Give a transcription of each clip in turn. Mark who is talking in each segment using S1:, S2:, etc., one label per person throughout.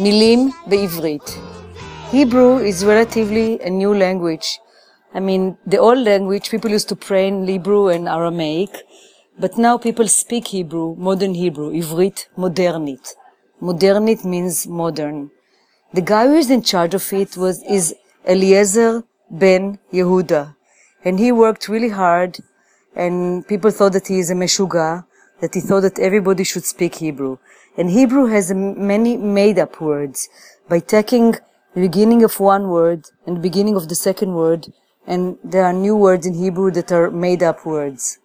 S1: מילים בעברית. Hebrew is relatively a new language. I mean, the old language, people used to pray in Hebrew and Aramaic, but now people speak Hebrew, modern Hebrew, עברית modernit. Modernit means modern. The guy who is in charge of it was, is Eliezer ben Yehuda. And he worked really hard, and people thought that he is a meshuga, that he thought that everybody should speak Hebrew. And Hebrew has many made up words by taking the beginning of one word and the beginning of the second word, and there are new words in Hebrew that are made up words.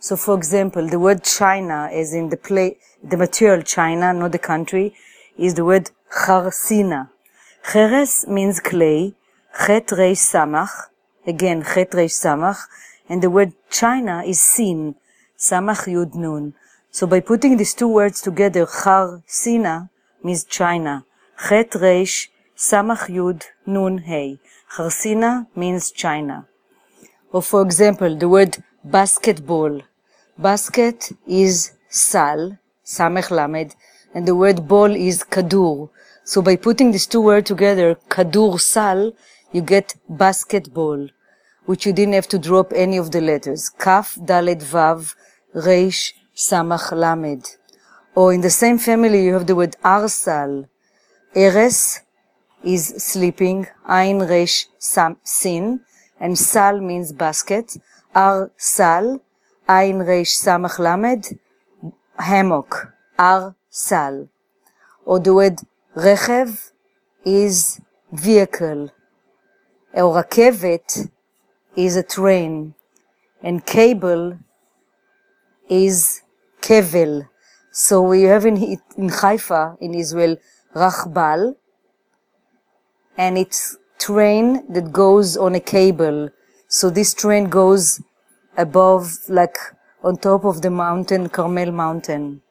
S1: So for example, the word China, as in the play, the material China, not the country, is the word charsina. Cheres means clay, chet reish samach, again chet reish samach, and the word China is sin, samach yud nun. So by putting these two words together, char sina means China. Chet reish samach yud nun hey. Charsina means China. Or for example, the word basketball. Basket is sal, samech lamed, and the word ball is kadur. So by putting these two words together, kadur sal, you get basketball, which you didn't have to drop any of the letters. Kaf, dalet, vav, reish, samach, lamed. Or in the same family, you have the word arsal. Eres is sleeping, ein, resh, sam, sin, and sal means basket. Ar, sal, ein, resh, samach, lamed, hammock. Ar, sal. Or the word rechev is vehicle. Or rakevet is a train. And cable is kevel. So we have in, in Haifa, in Israel, Rachbal, and it's train that goes on a cable. So this train goes above, like on top of the mountain, Carmel mountain.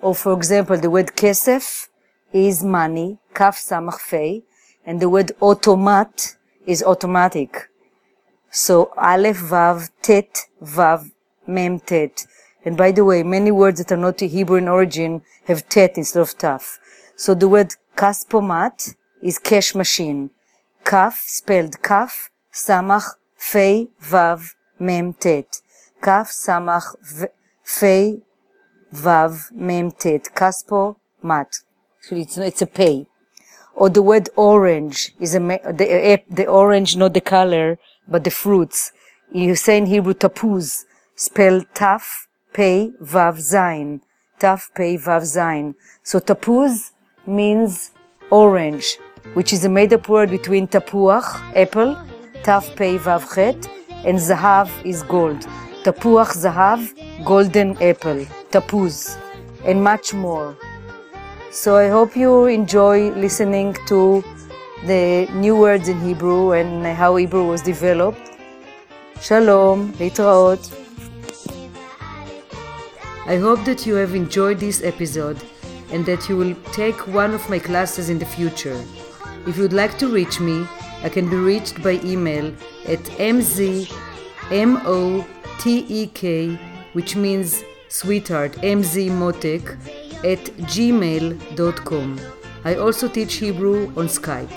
S1: Or for example, the word kesef is money, kaf samach and the word automat is automatic. So aleph vav tet vav mem tet. And by the way, many words that are not Hebrew in origin have tet instead of taf. So the word kaspomat is cash machine. Kaf spelled kaf samach fei vav mem tet. Kaf samach fei vav mem tet. Kaspo mat. So it's, it's a pay. Or the word orange is a, the, the orange, not the color, but the fruits. You say in Hebrew tapuz, spelled taf, vav, zain. Taf, pei, vav, zain. So tapuz means orange, which is a made-up word between tapuach, apple, taf, pei, vav, chet, and zahav is gold. Tapuach, zahav, golden apple, tapuz, and much more. So I hope you enjoy listening to the new words in Hebrew and how Hebrew was developed. Shalom, להתראות.
S2: I hope that you have enjoyed this episode and that you will take one of my classes in the future. If you'd like to reach me, I can be reached by email at mzmotek, which means sweetheart, mzmotek, at gmail.com. I also teach Hebrew on Skype.